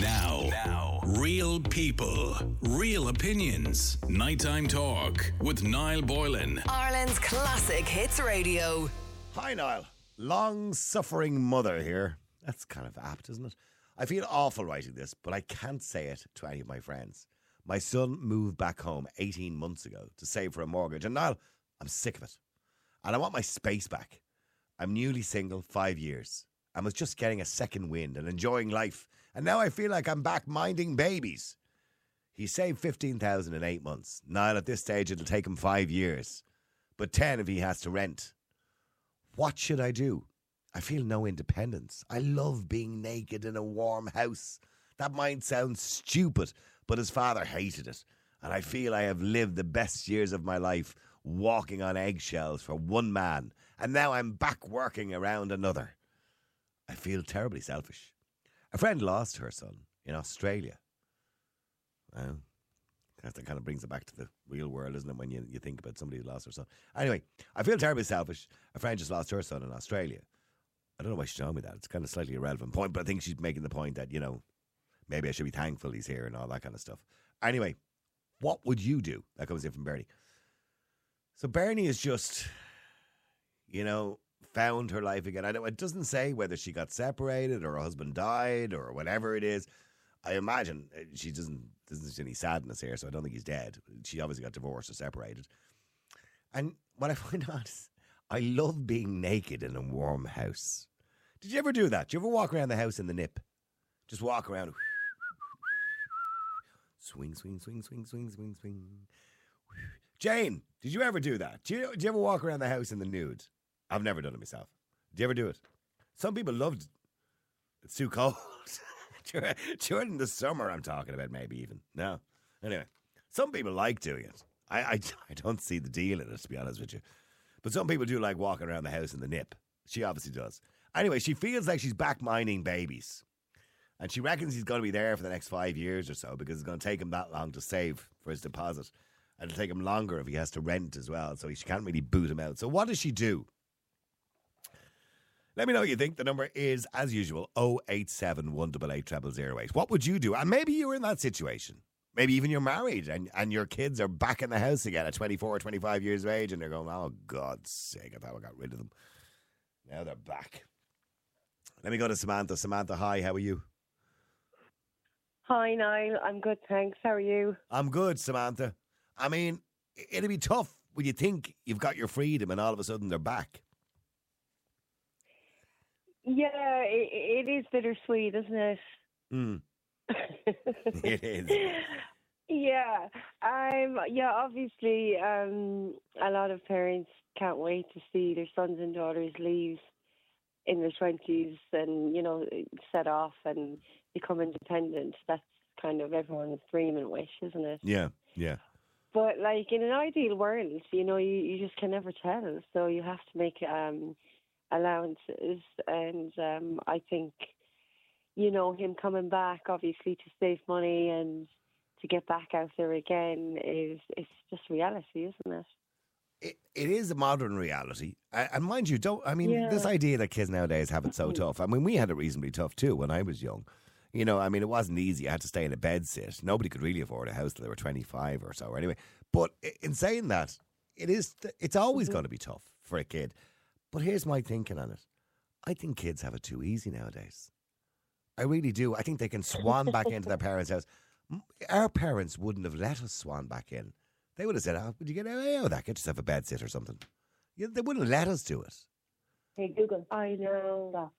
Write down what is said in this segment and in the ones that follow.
Now, now, real people, real opinions. Nighttime talk with Niall Boylan. Ireland's classic hits radio. Hi, Niall. Long suffering mother here. That's kind of apt, isn't it? I feel awful writing this, but I can't say it to any of my friends. My son moved back home 18 months ago to save for a mortgage, and Niall, I'm sick of it. And I want my space back. I'm newly single, five years. I was just getting a second wind and enjoying life, and now I feel like I'm back minding babies. He saved 15,000 in eight months. Niall, at this stage, it'll take him five years, but 10 if he has to rent. What should I do? I feel no independence. I love being naked in a warm house. That might sound stupid, but his father hated it. And I feel I have lived the best years of my life walking on eggshells for one man. And now I'm back working around another. I feel terribly selfish. A friend lost her son in Australia. Well, that kind of brings it back to the real world, isn't it? When you, you think about somebody who lost their son. Anyway, I feel terribly selfish. A friend just lost her son in Australia. I don't know why she's telling me that. It's kind of slightly irrelevant point, but I think she's making the point that, you know, maybe I should be thankful he's here and all that kind of stuff. Anyway, what would you do? That comes in from Bernie. So Bernie is just, you know, found her life again. I know it doesn't say whether she got separated or her husband died or whatever it is. I imagine uh, she doesn't doesn't see any sadness here, so I don't think he's dead. She obviously got divorced or separated. And what I find out is I love being naked in a warm house. Did you ever do that? Did you ever walk around the house in the nip? Just walk around. Swing, swing, swing, swing, swing, swing, swing. Jane, did you ever do that? Do you, do you ever walk around the house in the nude? I've never done it myself. Do you ever do it? Some people loved It's too cold. During the summer, I'm talking about, maybe even. No. Anyway, some people like doing it. I, I, I don't see the deal in it, to be honest with you. But some people do like walking around the house in the nip. She obviously does. Anyway, she feels like she's back mining babies. And she reckons he's going to be there for the next five years or so because it's going to take him that long to save for his deposit. And it'll take him longer if he has to rent as well. So she can't really boot him out. So what does she do? Let me know what you think. The number is, as usual, 087 188 What would you do? And maybe you were in that situation. Maybe even you're married and, and your kids are back in the house again at 24 or 25 years of age and they're going, oh, God's sake, I thought I got rid of them. Now they're back. Let me go to Samantha. Samantha, hi, how are you? Hi, Niall. I'm good, thanks. How are you? I'm good, Samantha. I mean, it'd be tough when you think you've got your freedom and all of a sudden they're back. Yeah, it, it is bittersweet, isn't it? Mm. it is. Yeah, I'm. yeah. Obviously, um, a lot of parents can't wait to see their sons and daughters leave in their twenties and you know set off and become independent. That's kind of everyone's dream and wish, isn't it? Yeah, yeah. But like in an ideal world, you know, you, you just can never tell. So you have to make um, allowances, and um, I think you know him coming back, obviously to save money and to get back out there again is it's just reality, isn't it? It, it is a modern reality, and mind you, don't. I mean, Yeah. this idea that kids nowadays have it so tough. I mean, we had it reasonably tough too when I was young. You know, I mean, it wasn't easy. I had to stay in a bed sit. Nobody could really afford a house till they were twenty five or so. Anyway, but in saying that, it is. It's always going to be tough for a kid. But here's my thinking on it. I think kids have it too easy nowadays. I really do. I think they can swan back into their parents' house. Our parents wouldn't have let us swan back in. They would have said, oh, would you get away with that? Get yourself a bed sit or something. Yeah, they wouldn't let us do it. Hey Google. I know.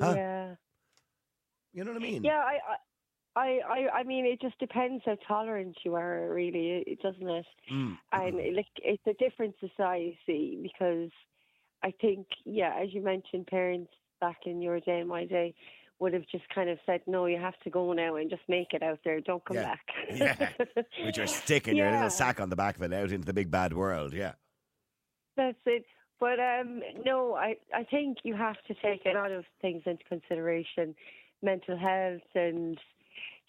Huh? Yeah. You know what I mean? Yeah, I, I, I, I, I mean, it just depends how tolerant you are, really, it doesn't it? Mm. And like, it's a different society because I think, yeah, as you mentioned, parents back in your day and my day would have just kind of said, "No, you have to go now and just make it out there. Don't come Yeah. back." Yeah. With your stick and your little sack on the back of it out into the big bad world. Yeah. That's it. But um, no, I, I think you have to take a lot of things into consideration, mental health and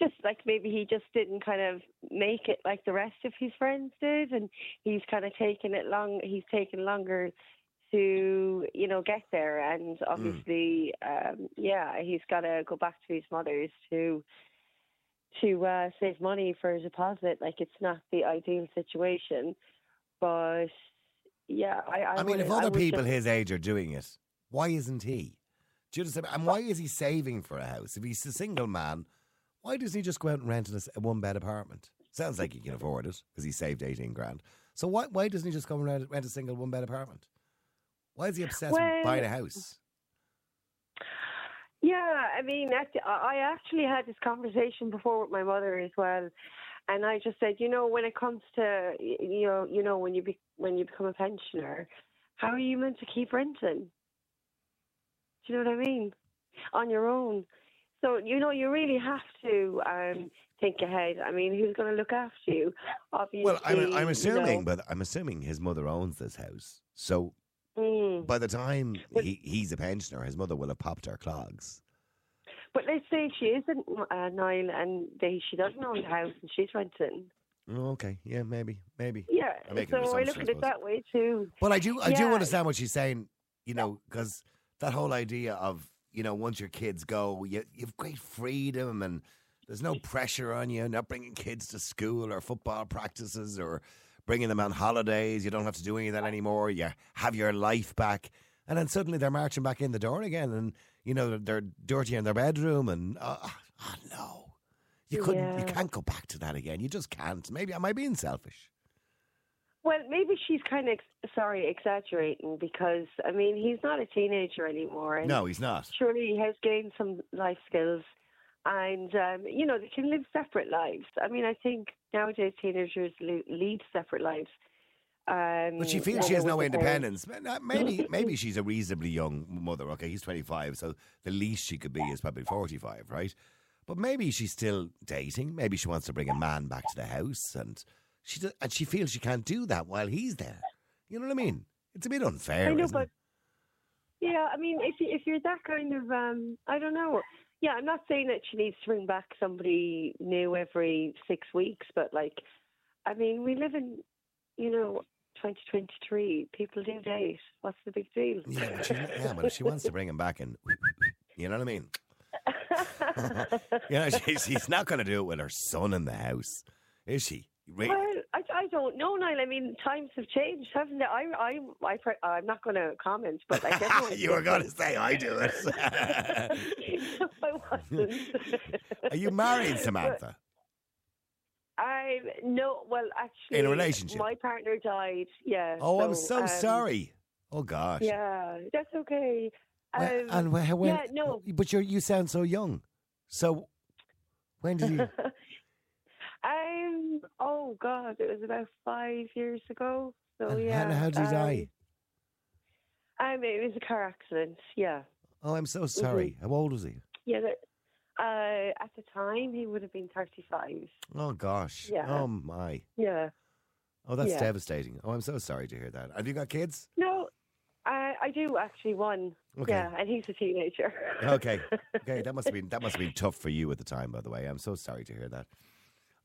just like maybe he just didn't kind of make it like the rest of his friends did, and he's kind of taken it long. He's taken longer to you know get there, and obviously, um, yeah, he's got to go back to his mother's to to uh, save money for a deposit. Like it's not the ideal situation, but yeah, I. I, I mean, if other people just- his age are doing it, why isn't he? Do you understand? And why is he saving for a house? If he's a single man, why doesn't he just go out and rent a one bed apartment? Sounds like he can afford it because he saved 18 grand. So why, why doesn't he just go and rent, rent a single one bed apartment? Why is he obsessed with buying a house? Yeah, I mean, I I actually had this conversation before with my mother as well, and I just said, you know, when it comes to you know, you know, when you be, when you become a pensioner, how are you meant to keep renting? Do you know what I mean? On your own. So you know, you really have to um, think ahead. I mean, who's going to look after you? Obviously, Well, I'm, I'm you assuming, know. but I'm assuming his mother owns this house. So Mm. by the time But- he, he's a pensioner, his mother will have popped her clogs. But let's say she isn't uh, Niall, and they, she doesn't own the house, and she's renting. Oh, okay, yeah, maybe, maybe. Yeah, an so I look at it that way too. Well, I do, I do understand what she's saying. You know, because that whole idea of you know once your kids go, you you've great freedom and there's no pressure on you. Not bringing kids to school or football practices or bringing them on holidays. You don't have to do any of that anymore. You have your life back, and then suddenly they're marching back in the door again, and you know they're, dirty in their bedroom, and uh, oh no, you couldn't, you can't go back to that again. You just can't. Maybe am I being selfish? Well, maybe she's kind of ex- sorry exaggerating because I mean he's not a teenager anymore, No, he's not. surely he has gained some life skills, and um, you know they can live separate lives. I mean, I think nowadays teenagers le- lead separate lives. Um, But she feels she has no with their parents. independence. Maybe maybe she's a reasonably young mother. Okay, he's 25, so the least she could be is probably 45, right? But maybe she's still dating. Maybe she wants to bring a man back to the house, and she do, and she feels she can't do that while he's there. You know what I mean? It's a bit unfair. I know, but it? yeah, I mean, if you, if you're that kind of, um, I don't know. Yeah, I'm not saying that she needs to bring back somebody new every six weeks, but like, I mean, we live in, you know, 2023. People do date. What's the big deal? Yeah, but she, yeah, but if she wants to bring him back, and you know what I mean? You know, she's, she's not going to do it with her son in the house, is she? Well, I, I don't know, Niall. I mean, times have changed, haven't they? I, I, I, pre- I'm not going to comment, but like everyone's you were going to say I do it. No, I wasn't. Are you married, Samantha? I no, well, actually, In a relationship? My partner died. Yeah. Oh, I'm so um, sorry. Oh gosh. Yeah, that's okay. Um, Well, and when, when, yeah, no. But you you sound so young. So when did you? Um. Oh God, it was about five years ago. So and yeah. how, how did he um, die? Um, it was a car accident. Yeah. Oh, I'm so sorry. How old was he? Yeah. that- Uh, at the time, he would have been thirty-five. Oh gosh. Yeah. Oh my. Yeah. Oh, that's Yeah. devastating. Oh, I'm so sorry to hear that. Have you got kids? No, I I do actually one. Okay. Yeah, and he's a teenager. Okay. Okay. That must have been that must have been tough for you at the time. By the way, I'm so sorry to hear that.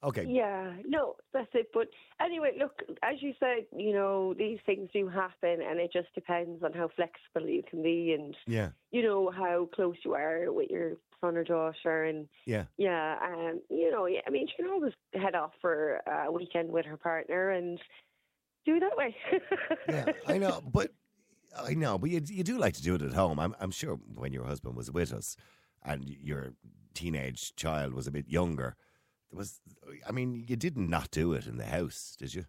Okay. Yeah, no, that's it. But anyway, look, as you said, you know, these things do happen, and it just depends on how flexible you can be, and Yeah. you know how close you are with your son or daughter, and Yeah. yeah, um, you know, I mean, she can always head off for a weekend with her partner and do it that way. Yeah. I know, but I know, but you you do like to do it at home. I'm I'm sure when your husband was with us, and your teenage child was a bit younger, there was. I mean, you did not do it in the house, did you?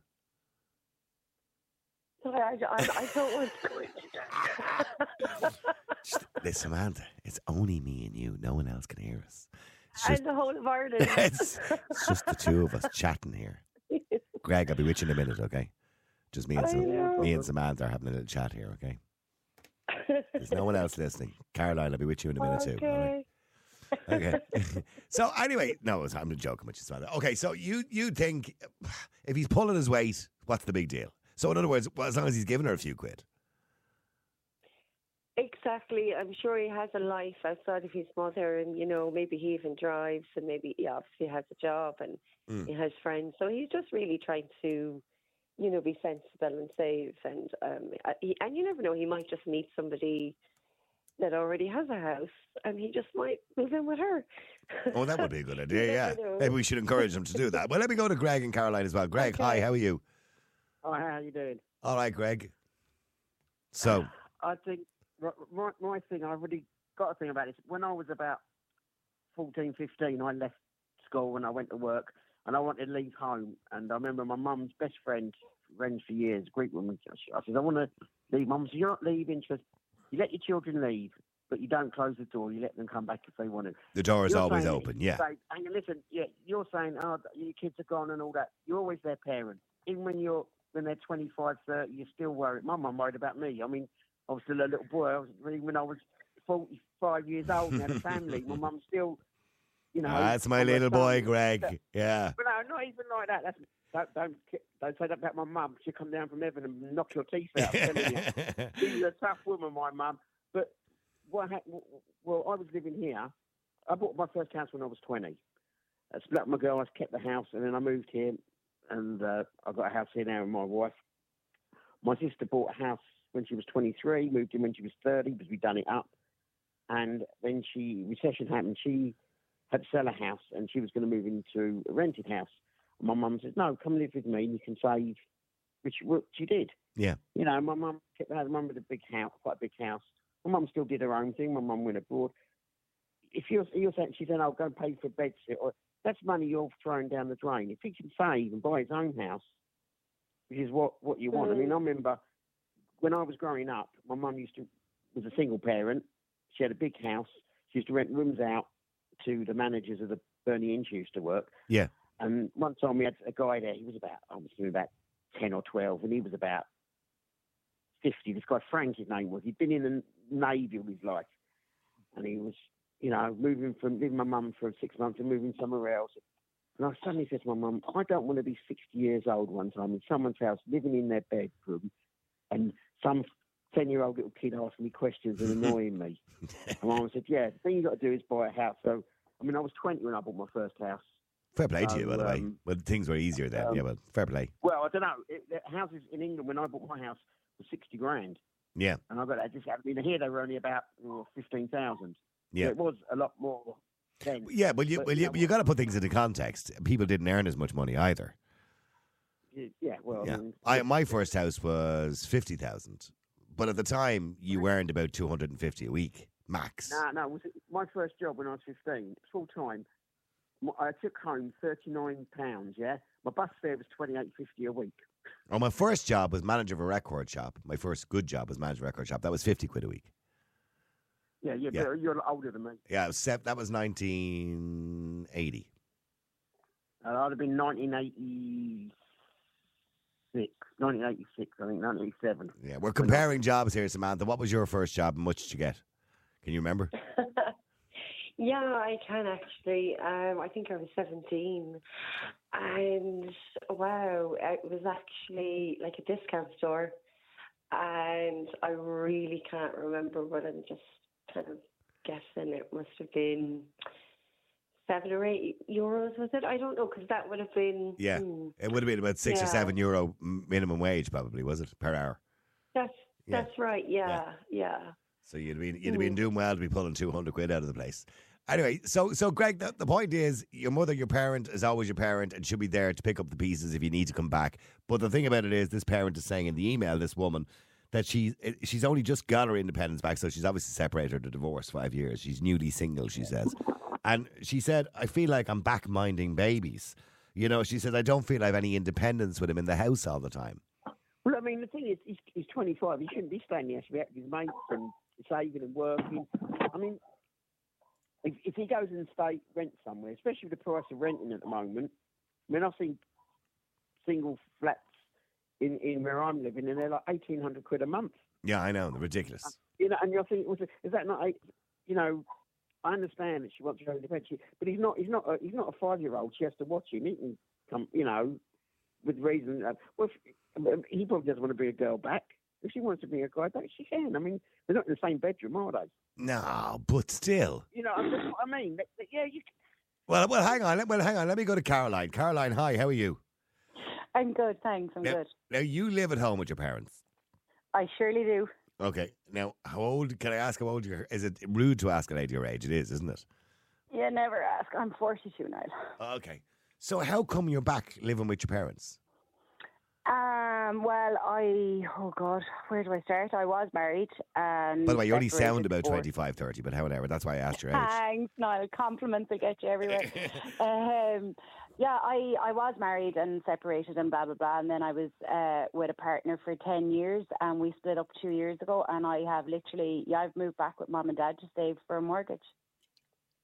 I, I, I don't want to go into that. Just, listen, Samantha, it's only me and you. No one else can hear us. It's just, and the whole of Ireland. it's, it's just the two of us chatting here. Greg, I'll be with you in a minute, okay? Just me and, Sam- me and Samantha are having a little chat here, okay? There's no one else listening. Caroline, I'll be with you in a minute too. all right? Okay. So anyway, no, I'm joking with you, Samantha. Okay, so you you think if he's pulling his weight, what's the big deal? So in other words, well, as long as he's giving her a few quid. Exactly. I'm sure he has a life outside of his mother, and you know, maybe he even drives, and maybe he obviously has a job, and Mm. he has friends. So he's just really trying to, you know, be sensible and save, and um, he, and you never know, he might just meet somebody that already has a house, and he just might move in with her. Oh, that would be a good idea. Yeah, know. maybe we should encourage him to do that. Well, let me go to Greg and Caroline as well. Greg, hi, how are you? Oh, how are you doing? All right, Greg. So, I think r- my, my thing, I really got a thing about this. When I was about 14, 15, I left school and I went to work and I wanted to leave home. And I remember my mum's best friend, friends for years, Greek woman, she- I said, I want to leave. Mum said, You're not leaving. She says, You let your children leave, but you don't close the door. You let them come back if they want to. the door is You're always saying- open. Yeah. Say, and listen, yeah, you're saying, oh, your kids are gone and all that. You're always their parent. Even when you're when they're 25, 30, you're still worried. My mum worried about me. I mean, I was still a little boy. I was, even when I was 45 years old and had a family, my mum still, you know. That's my little boy, Greg. Yeah. But no, not even like that. That's, don't, don't, don't say that about my mum. She'll come down from heaven and knock your teeth out. I'm telling you. She's a tough woman, my mum. But what well, I was living here. I bought my first house when I was 20. I split up my girl, I kept the house, and then I moved here, and uh, I got a house here now with my wife. My sister bought a house when she was 23, moved in when she was 30 because we'd done it up. And then she, recession happened, she had to sell a house and she was going to move into a rented house. And my mum said, no, come live with me and you can save, which what she did. Yeah. You know, my mum kept had a mum with a big house, quite a big house. My mum still did her own thing. My mum went abroad. If you're, you're saying, she said, I'll go and pay for a bed sit, or that's money you're throwing down the drain. If he can save and buy his own house, which is what, what you want. I mean, I mm-hmm. remember when I was growing up, my mum used to, was a single parent. She had a big house. She used to rent rooms out to the managers of the Berni Inn she used to work. Yeah. And one time we had a guy there, he was about, I was thinking about 10 or 12, and he was about 50. This guy, Frank, his name was. He'd been in the Navy all his life. And he was, you know, moving from, leaving my mum for six months and moving somewhere else. And I suddenly said to my mum, I don't want to be 60 years old one time in someone's house, living in their bedroom, and some 10 year old little kid asking me questions and annoying me. and my mum said, Yeah, the thing you got to do is buy a house. So, I mean, I was 20 when I bought my first house. Fair play to you, by the way. Um, Well, things were easier then. um, yeah, well, fair play. Well, I don't know. It, the houses in England, when I bought my house, were 60 grand. Yeah. And I got that just happened. In here, they were only about oh, 15,000. Yeah. it was a lot more then. Yeah, well, you, But, well, you you, got to put things into context. People didn't earn as much money either. Yeah, well, Yeah, I mean, I, my first house was fifty thousand, but at the time you earned about two hundred and fifty a week max. No, no. Was it my first job when I was 15, full time? I took home 39 pounds. Yeah, my bus fare was 28.50 a week. Oh, my first job was manager of a record shop. My first good job was manager of a record shop. That was fifty quid a week. Yeah, yeah, Yeah. but you're a lot older than me. Yeah, it was sep- that was nineteen eighty. Uh, I'd have been 1986, 1986, I think, 1987. Yeah, we're comparing jobs here, Samantha. What was your first job and what did you get? Can you remember? yeah, I can actually. Um, I think I was 17. And wow, it was actually like a discount store. And I really can't remember, but I'm just kind of guessing it must have been seven or eight euros, was it? I don't know, because that would have been. Yeah. hmm, It would have been about six or seven euro minimum wage, probably, was it per hour? that's, Yeah. that's right, yeah, yeah. So you'd be you'd have been Mm. doing well to be pulling two hundred quid out of the place. Anyway, so so Greg, the, the point is, your mother, your parent, is always your parent, and she'll be there to pick up the pieces if you need to come back. But the thing about it is, this parent is saying in the email, this woman, that she she's only just got her independence back, so she's obviously separated or divorced five years. She's newly single, she says, and she said, "I feel like I'm back minding babies." You know, she says, "I don't feel I have any independence with him in the house all the time." Well, I mean, the thing is, he's, he's 25. He shouldn't be staying there. He should be out with his mates and saving and working. I mean, if, if he goes and stay rent somewhere, especially with the price of renting at the moment, I mean, I've seen single flats in, in where I'm living, and they're like 1,800 quid a month. Yeah, I know, they're ridiculous. You know, and you're thinking, is that not, a, you know, I understand that she wants her own independence, but he's not. He's not. A, he's not a five-year-old. She has to watch him. He can come, you know, with reason. Uh, well, if, um, he probably doesn't want to bring a girl back. If she wants to be a guy back, she can. I mean, they're not in the same bedroom, are they? No, but still. You know, that's what I mean. That- that- yeah, you. Well, well, hang on. let- Well, hang on. Let me go to Caroline. Caroline, hi. How are you? I'm good, thanks. I'm Yeah. good. Now you live at home with your parents. I surely do. Okay. Now, how old? Can I ask how old you're? Is it rude to ask a lady your age? It is, isn't it? Yeah, never ask. I'm 42 now. Okay. So how come you're back living with your parents? Um, well, I, oh God, where do I start? I was married. And By the way, you only sound about before- 25, 30, but however, that's why I asked your age. Thanks, Niall. Compliments will get you everywhere. um, yeah, I, I was married and separated and blah, blah, blah. And then I was uh, with a partner for 10 years and we split up two years ago. And I have literally, yeah, I've moved back with mum and dad to save for a mortgage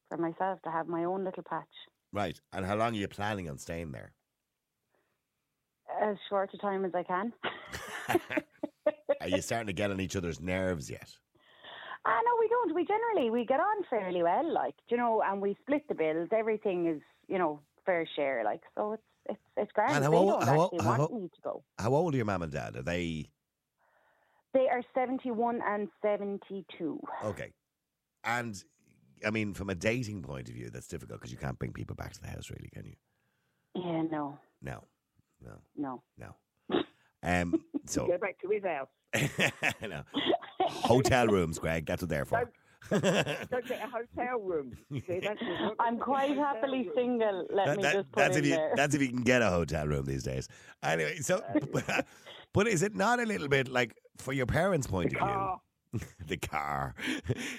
for myself to have my own little patch. Right. And how long are you planning on staying there? As short a time as I can. Are you starting to get on each other's nerves yet? Ah, no, we don't. We generally we get on fairly well, like you know, and we split the bills. Everything is, you know, fair share, like so. It's it's it's grand. And how they old- how old- how want old- me to go. How old are your mum and dad? Are they They are seventy-one and seventy-two. okay? And I mean, from a dating point of view, that's difficult because you can't bring people back to the house, really, can you? Yeah, no, No, no, no. no. Um, so Go back to his house. no. hotel rooms, Greg. That's what they're for. Don't get a hotel room. See, I'm quite happily room. single. Let That- me that- just put that's in if you there. that's if you can get a hotel room these days. Anyway, so but is it not a little bit like for your parents' point of Car. view? the car.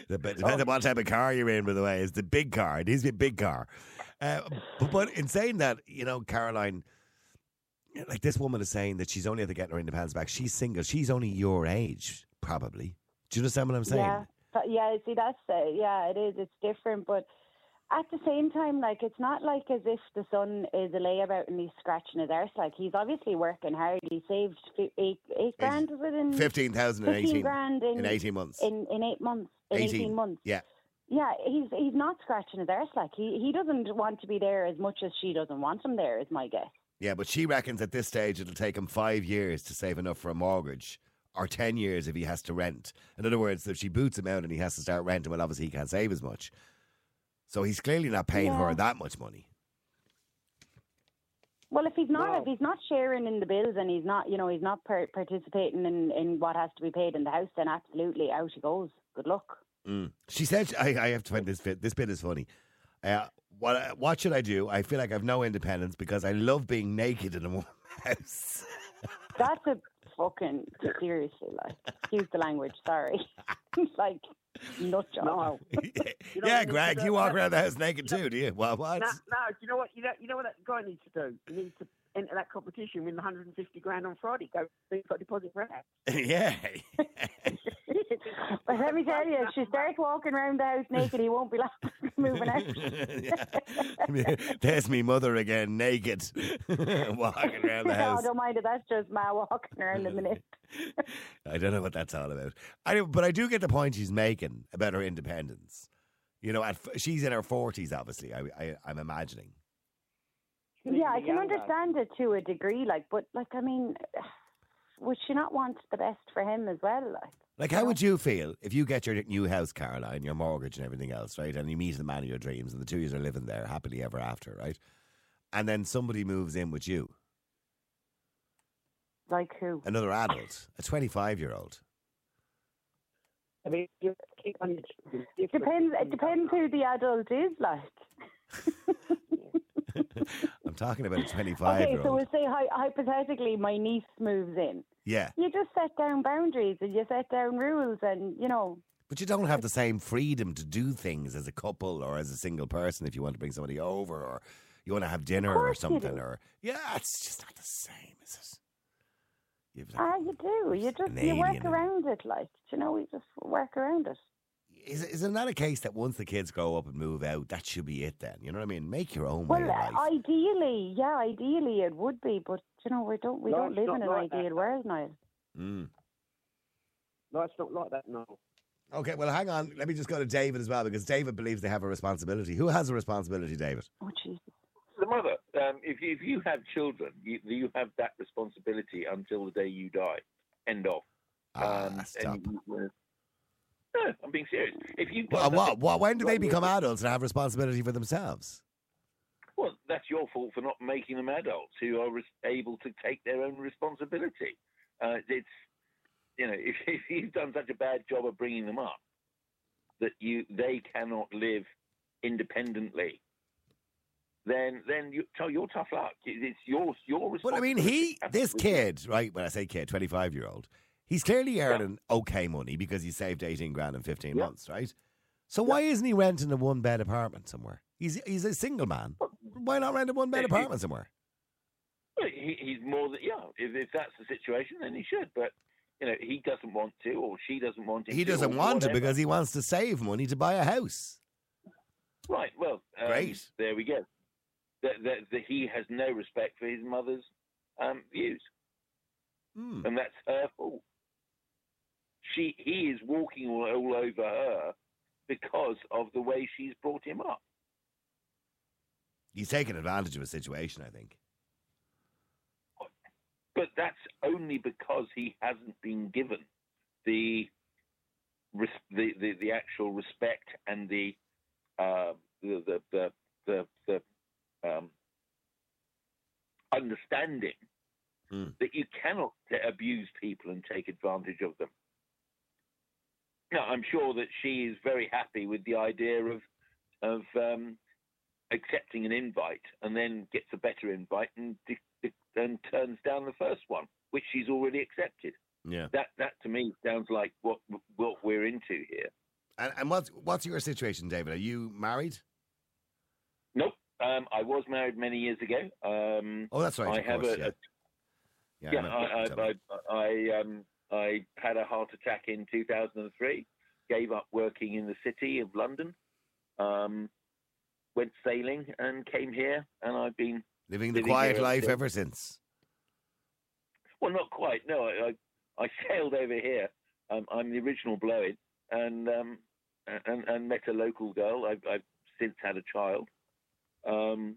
the, but depends on what type of car you're in, by the way. It's the big car. It needs to be a big car. Uh, but, but in saying that, you know, Caroline, like this woman is saying that she's only ever getting her independence back. She's single. She's only your age, probably. Do you understand what I'm saying? Yeah, yeah. See, that's uh, yeah. It is. It's different, but at the same time, like it's not like as if the son is a layabout and he's scratching his arse. Like he's obviously working hard. He saved fi- eight eight grand. Was it in 15,000 in 18, grand in, in 18 months. in in eight months? In 18, months. Yeah. Yeah, he's he's not scratching his arse. Like he he doesn't want to be there as much as she doesn't want him there. Is my guess. Yeah, but she reckons at this stage it'll take him five years to save enough for a mortgage, or ten years if he has to rent. In other words, if she boots him out and he has to start renting, well, obviously he can't save as much. So he's clearly not paying her that much money. Well, if he's not, No. if he's not sharing in the bills and he's not, you know, he's not par- participating in, in what has to be paid in the house, then absolutely out he goes. Good luck. Mm. She said, I, "I have to find this bit. This bit is funny. Uh, what what should I do? I feel like I've no independence because I love being naked in a woman's house." That's a fucking seriously like. Excuse the language. Sorry. like nut job. No. know yeah, Greg, you walk around the house naked too, do you? Well, what? No, no. Do you know what? You know, you know what that guy needs to do. He needs to enter that competition, win 150 grand on Friday. Go, he's got a deposit for that. yeah. But let me tell you, if she starts walking around the house naked, he won't be like moving out. Yeah. There's me mother again, naked, walking around the no, house. don't mind it. That's just my walking around the minute. I don't know what that's all about. I but I do get the point she's making about her independence. You know, at, she's in her forties, obviously. I, I, I'm imagining. Yeah, I can younger. understand it to a degree, like, but like, I mean, would she not want the best for him as well? Like, Like, how would you feel if you get your new house, Caroline, your mortgage and everything else, right? And you meet the man of your dreams, and the two of you are living there happily ever after, right? And then somebody moves in with you, like who? another adult, a 25 year old. I mean, you keep on your children different Depends. It depends who the adult is. Like, I'm talking about a 25 okay, year so we'll say hy- hypothetically, my niece moves in. Yeah. You just set down boundaries and you set down rules, and you know, But you don't have the same freedom to do things as a couple or as a single person if you want to bring somebody over or you want to have dinner or something or yeah, it's just not the same, is it? Ah, you do. You just you work around it. Like, you know, you just work around it. Is, is it not a case that once the kids grow up and move out, that should be it then? You know what I mean? Make your own way Well, of life. uh, ideally, yeah, ideally it would be, but you know, we don't we No, don't live in an like ideal though. world now. Mm. No, it's not like that. No. Okay, well, hang on. Let me just go to David as well because David believes they have a responsibility. Who has a responsibility, David? Oh Jesus. the mother. Um, if you, if you have children, you, you have that responsibility until the day you die. End of. Ah, Um, stop. and you- uh, no, I'm being serious. If you Well, what, what, when do they become adults and have responsibility for themselves? Well, that's your fault for not making them adults who are res- able to take their own responsibility. Uh, it's you know, if, if you've done such a bad job of bringing them up that you they cannot live independently, then then you tell you're tough luck. It's your your responsibility. But I mean, he, this kid, right? When I say kid, 25 year old, he's clearly earning okay money because he saved 18 grand in 15 Yeah. months, right? So why isn't he renting a one bed apartment somewhere? He's he's a single man. Why not rent a one bed Yeah, apartment somewhere? Well, He, he's more than yeah. If, if that's the situation, then he should. But you know, he doesn't want to, or she doesn't want to. He doesn't want to because he wants to save money to buy a house. Right. Well, um, Great. There we go. That, that, that he has no respect for his mother's um, views, Hmm. and that's her fault. She he is walking all, all over her because of the way she's brought him up. He's taken advantage of a situation, I think. But that's only because he hasn't been given the res- the, the, the actual respect and the uh, the the the the, the um, understanding Hmm. that you cannot abuse people and take advantage of them. Now, I'm sure that she is very happy with the idea of of um, accepting an invite and then gets a better invite and di- di- and turns down the first one, which she's already accepted. Yeah. That that to me sounds like what what we're into here. And, and what's what's your situation, David? Are you married? Nope. Um, I was married many years ago. Um, Oh, that's right. I have course, a, yeah. a yeah, yeah. I you I. I, I um I had a heart attack in 2003. Gave up working in the city of London. Um, went sailing and came here, and I've been living the living quiet life until- ever since. Well, not quite. No, I I, I sailed over here. Um, I'm the original blow-in, and um, and and met a local girl. I've, I've since had a child, um,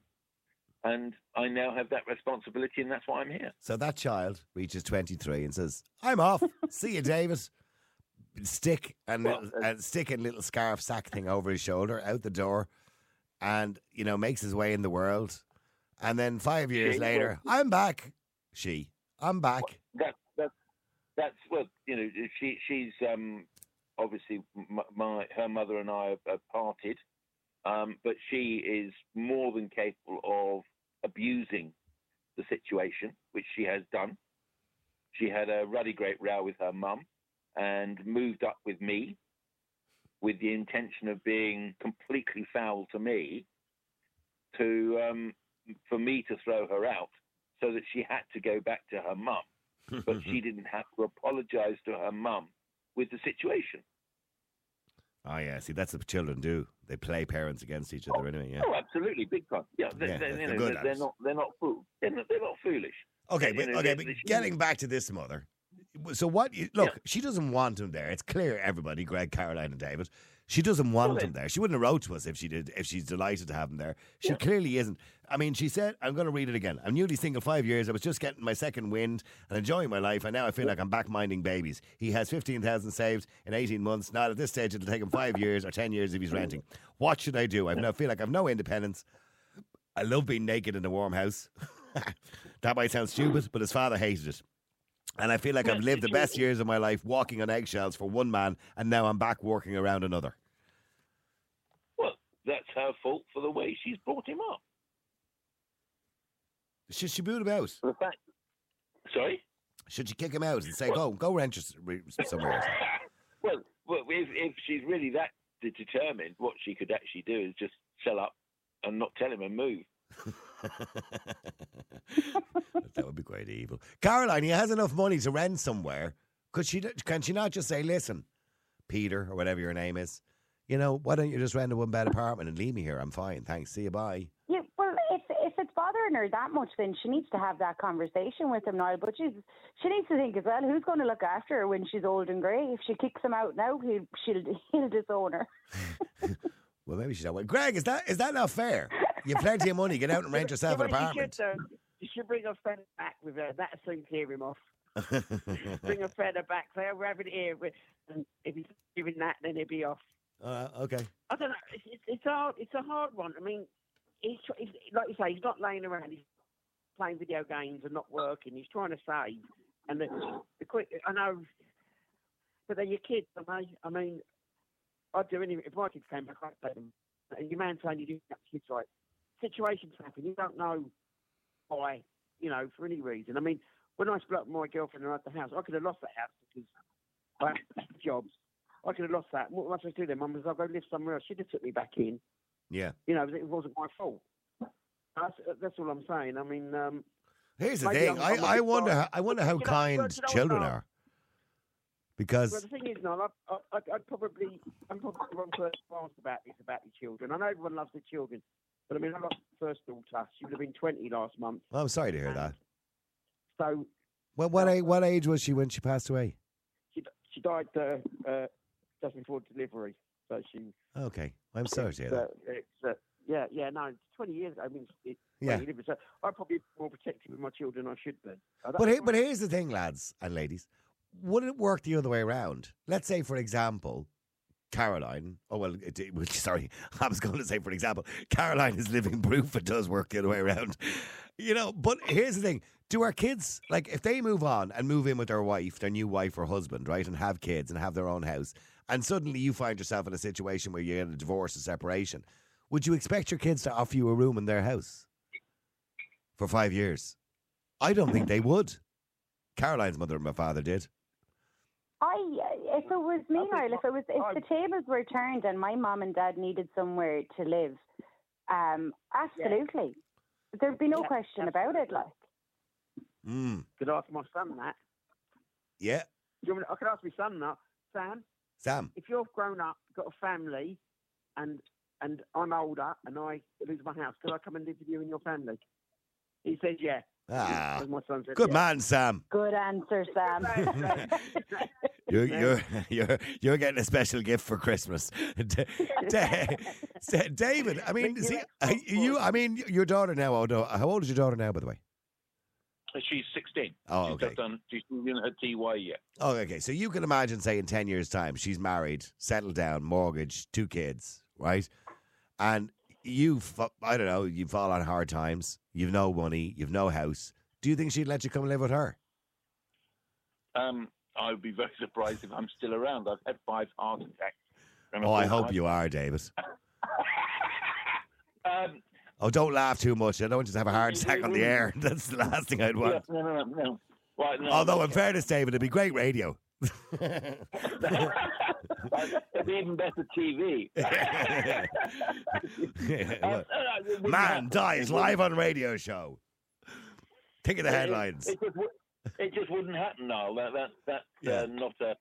and I now have that responsibility, and that's why I'm here. So that child reaches 23 and says, I'm off. See you, David. Stick and, Well, little, uh, and stick a little scarf sack thing over his shoulder, out the door, and, you know, makes his way in the world. And then five years She- later, I'm back. She, I'm back. That that that's well, you know, she she's um, obviously m- my her mother and I have, have parted, um, but she is more than capable of abusing the situation, which she has done. She had a ruddy great row with her mum and moved up with me with the intention of being completely foul to me to um, for me to throw her out so that she had to go back to her mum but she didn't have to apologise to her mum with the situation. Oh, yeah. See, that's what children do. They play parents against each other anyway. Yeah. Oh, absolutely, big time. Yeah, they, Yeah, they, they're know, they're, they're not. They're not fool. They're not, they're not foolish. Okay, but, know, okay, but getting back to this mother. So what? You, look, Yeah. she doesn't want him there. It's clear, everybody, Greg, Caroline, and David. She doesn't want him there. She wouldn't have wrote to us if she did. If she's delighted to have him there, she Yeah. clearly isn't. I mean, she said, "I'm going to read it again. I'm newly single five years. I was just getting my second wind and enjoying my life, and now I feel like I'm back minding babies. He has fifteen thousand saved in eighteen months. Now at this stage, it'll take him five years or ten years if he's renting. What should I do? I now feel like I've no independence. I love being naked in a warm house. that might sound stupid, but his father hated it. And I feel like I've lived the best years of my life walking on eggshells for one man, and now I'm back working around another. Well, that's her fault for the way she's brought him up. Should she boot him out? The fact. Sorry. Should she kick him out and say, "Go, go rent somewhere"? else? well, well, if if she's really that determined, what she could actually do is just sell up and not tell him and move. That would be quite evil. Caroline, he has enough money to rent somewhere. Could she? Can she not just say, "Listen, Peter or whatever your name is, you know, why don't you just rent a one bed apartment and leave me here? I'm fine, thanks. See you, bye." Yeah, well, if if it's bothering her that much, then she needs to have that conversation with him now. But she's she needs to think as well: who's going to look after her when she's old and grey? If she kicks him out now, he'll she'll he'll disown her. Well, maybe she's not. Well, Greg, is that is that not fair? You have plenty of money. Get out and rent yourself an apartment. You should, uh, you should bring a friend back with her. That'll soon clear him off. Bring a friend back. Say, oh, we're having it here. with- And if he's giving that, then he'll be off. uh, okay. I don't know. It's, it's, it's hard. It's a hard one. I mean, he's, he's like you say, he's not laying around. He's playing video games and not working. He's trying to save. And the, the quick, I know but they're your kids, aren't they? I mean, I'd do anything. If my kids came back, I'd take them. And your man saying you didn't have kids right. Situations happen. You don't know why, you know, for any reason. I mean, when I split up with my girlfriend and I had the house, I could have lost that house because I had jobs. I could have lost that. What was I supposed to do then? Mum was, I'll go live somewhere else. She'd have took me back in. Yeah. You know, it wasn't my fault. That's, that's all I'm saying. I mean, um, Here's the thing. I, I wonder. How, I wonder how You kind know children are. well, Because the thing is, Noel, I, I, I- I'd probably, I'm probably the wrong person to ask about this, about the children. I know everyone loves the children, but I mean, I lost the first daughter. She would have been 20 last month. well, I'm sorry to hear that. So Well, what age, what age was she when she passed away? she, she died uh, uh, just before delivery. So she, Okay, I'm sorry to hear uh, that. it's, uh, yeah, yeah, no, it's 20 years ago. I mean, it's Yeah. So I'm probably more protective with my children than I should be. But he, but here's the thing, lads and ladies. Would it work the other way around? Let's say, for example, Caroline. Oh well, it, it, sorry, I was going to say, for example, Caroline is living proof it does work the other way around. You know, but here's the thing: Do our kids like if they move on and move in with their wife, their new wife or husband, right, and have kids and have their own house, and suddenly you find yourself in a situation where you get a divorce or separation? Would you expect your kids to offer you a room in their house for five years? I don't think they would. Caroline's mother and my father did. I, it was me, I think Niall, if it was, if I- the tables were turned and my mom and dad needed somewhere to live, um, absolutely, there'd be no Yeah, question about it. Like, Mm. Could ask my son that. Yeah, you want me to- I could ask my son that. Sam, Sam. if you've grown up, got a family, and and I'm older and I lose my house, could I come and live with you and your family? He said, yeah. Ah, As my son said, good yeah. man, Sam. good answer, Sam. You're you're you're you're getting a special gift for Christmas, Da- Da- Da- David. I mean, You're see, you. I mean, your daughter now. Oh, no, how old is your daughter now, by the way? She's 16. Oh, okay. just done. She's doing her TY yet. Oh, okay. So you can imagine, say, in 10 years' time, she's married, settled down, mortgage, two kids, right? And you, fa- I don't know, you fall on hard times, you've no money, you've no house. Do you think she'd let you come live with her? Um, I would be very surprised if I'm still around. I've had five heart attacks. Oh, I I've hope you are, David. Um, Oh, don't laugh too much. I don't want you to have a heart attack on the air. That's the last thing I'd want. no, no, no, no. Right, no, Although, in fairness, David, it'd be great radio. It'd be even better TV. It wouldn't Man dies live on radio show. Think of the it- headlines. It, just, wou- it just wouldn't happen, Niall. That, that, that's Yeah. uh, not a.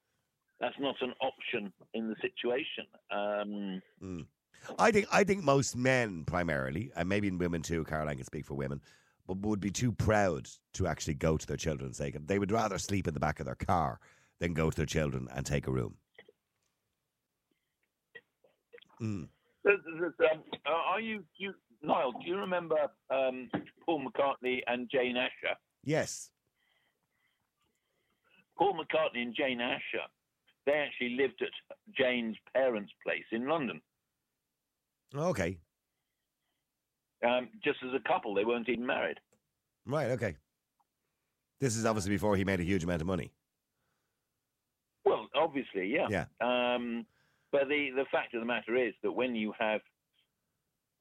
That's not an option in the situation. Um, Mm. I think I think most men primarily, and maybe in women too. Caroline can speak for women, but would be too proud to actually go to their children and say they would rather sleep in the back of their car than go to their children and take a room. Mm. Um, uh, are you, you, Niall? Do you remember um, Paul McCartney and Jane Asher? Yes. Paul McCartney and Jane Asher, they actually lived at Jane's parents' place in London. Okay. Um, just as a couple, they weren't even married. Right. Okay. This is obviously before he made a huge amount of money. Well, obviously, yeah. Yeah. Um, but the, the fact of the matter is that when you have,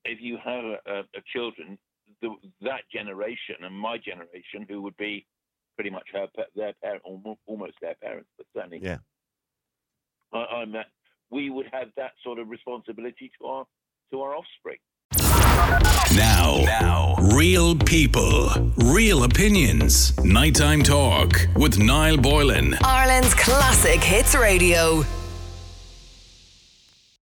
if you have a, a, a children, the, that generation and my generation, who would be pretty much her, their parent, almost their parents, but certainly, Yeah. I, I'm that, we would have that sort of responsibility to our to our offspring. Now, now, real people, real opinions. Nighttime talk with Niall Boylan. Ireland's classic hits radio.